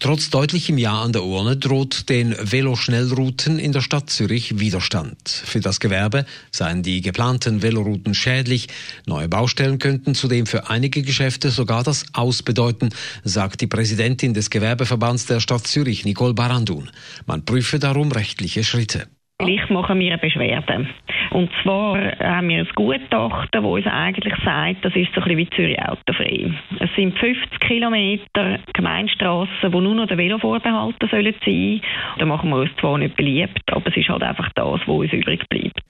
Trotz deutlichem Ja an der Urne droht den Veloschnellrouten in der Stadt Zürich Widerstand. Für das Gewerbe seien die geplanten Velorouten schädlich. Neue Baustellen könnten zudem für einige Geschäfte sogar das Aus bedeuten, sagt die Präsidentin des Gewerbeverbands der Stadt Zürich, Nicole Barandun. Man prüfe darum rechtliche Schritte. Gleich machen wir eine Beschwerde. Und zwar haben wir ein Gutachten, das uns eigentlich sagt, das ist so ein bisschen wie Zürich autofrei. Es sind 50 Kilometer Gemeinstrassen, die nur noch der Velo vorbehalten sollen sein. Da machen wir uns zwar nicht beliebt, aber es ist halt einfach das, was uns übrig bleibt.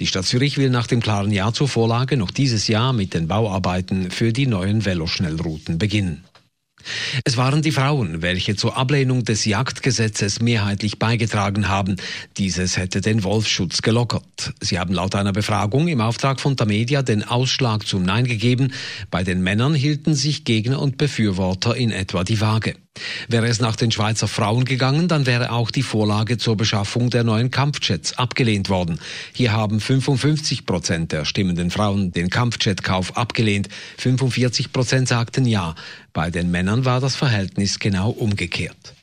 Die Stadt Zürich will nach dem klaren Ja zur Vorlage noch dieses Jahr mit den Bauarbeiten für die neuen Veloschnellrouten beginnen. Es waren die Frauen, welche zur Ablehnung des Jagdgesetzes mehrheitlich beigetragen haben. Dieses hätte den Wolfsschutz gelockert. Sie haben laut einer Befragung im Auftrag von Tamedia den Ausschlag zum Nein gegeben. Bei den Männern hielten sich Gegner und Befürworter in etwa die Waage. Wäre es nach den Schweizer Frauen gegangen, dann wäre auch die Vorlage zur Beschaffung der neuen Kampfjets abgelehnt worden. Hier haben 55 Prozent der stimmenden Frauen den Kampfjetkauf abgelehnt. 45 Prozent sagten ja. Bei den Männern war das Verhältnis genau umgekehrt.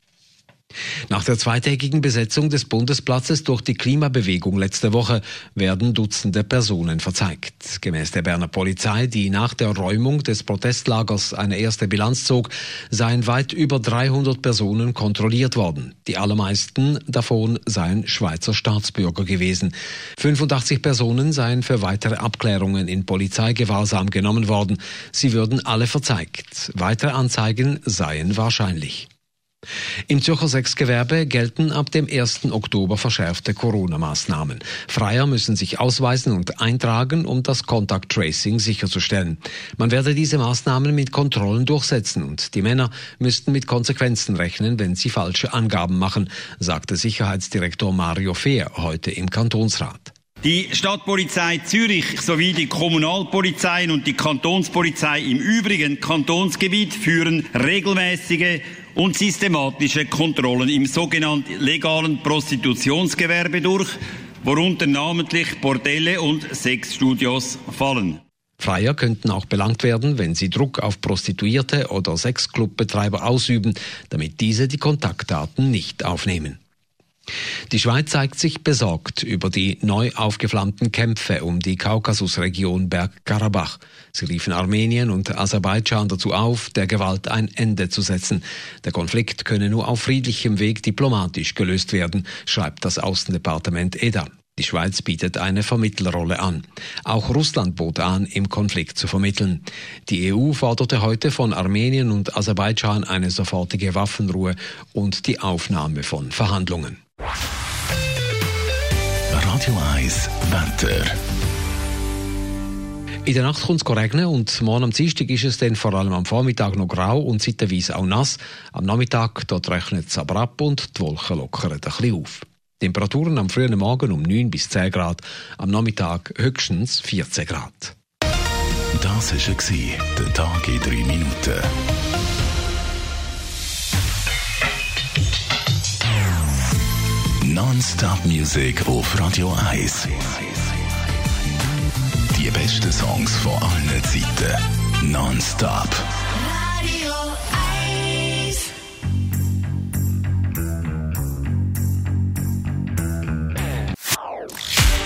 Nach der zweitägigen Besetzung des Bundesplatzes durch die Klimabewegung letzte Woche werden Dutzende Personen verzeigt. Gemäß der Berner Polizei, die nach der Räumung des Protestlagers eine erste Bilanz zog, seien weit über 300 Personen kontrolliert worden. Die allermeisten davon seien Schweizer Staatsbürger gewesen. 85 Personen seien für weitere Abklärungen in Polizeigewahrsam genommen worden. Sie würden alle verzeigt. Weitere Anzeigen seien wahrscheinlich. Im Zürcher Sexgewerbe gelten ab dem 1. Oktober verschärfte Corona-Maßnahmen. Freier müssen sich ausweisen und eintragen, um das Contact Tracing sicherzustellen. Man werde diese Maßnahmen mit Kontrollen durchsetzen und die Männer müssten mit Konsequenzen rechnen, wenn sie falsche Angaben machen, sagte Sicherheitsdirektor Mario Fehr heute im Kantonsrat. Die Stadtpolizei Zürich sowie die Kommunalpolizeien und die Kantonspolizei im übrigen Kantonsgebiet führen regelmäßige und systematische Kontrollen im sogenannten legalen Prostitutionsgewerbe durch, worunter namentlich Bordelle und Sexstudios fallen. Freier könnten auch belangt werden, wenn sie Druck auf Prostituierte oder Sexclubbetreiber ausüben, damit diese die Kontaktdaten nicht aufnehmen. Die Schweiz zeigt sich besorgt über die neu aufgeflammten Kämpfe um die Kaukasusregion Bergkarabach. Sie riefen Armenien und Aserbaidschan dazu auf, der Gewalt ein Ende zu setzen. Der Konflikt könne nur auf friedlichem Weg diplomatisch gelöst werden, schreibt das Außendepartement EDA. Die Schweiz bietet eine Vermittlerrolle an. Auch Russland bot an, im Konflikt zu vermitteln. Die EU forderte heute von Armenien und Aserbaidschan eine sofortige Waffenruhe und die Aufnahme von Verhandlungen. Radio 1 Wetter. In der Nacht kommt es regnen und morgen am Dienstag ist es dann vor allem am Vormittag noch grau und zeitweise auch nass. Am Nachmittag dort regnet es aber ab und die Wolken lockern ein bisschen auf. Temperaturen am frühen Morgen um 9 bis 10 Grad, am Nachmittag höchstens 14 Grad. Das war der Tag in 3 Minuten. Non-Stop-Musik auf Radio 1. Die besten Songs von allen Zeiten. Non-Stop. Radio 1.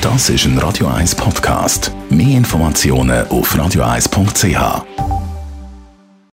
Das ist ein Radio 1 Podcast. Mehr Informationen auf radio1.ch.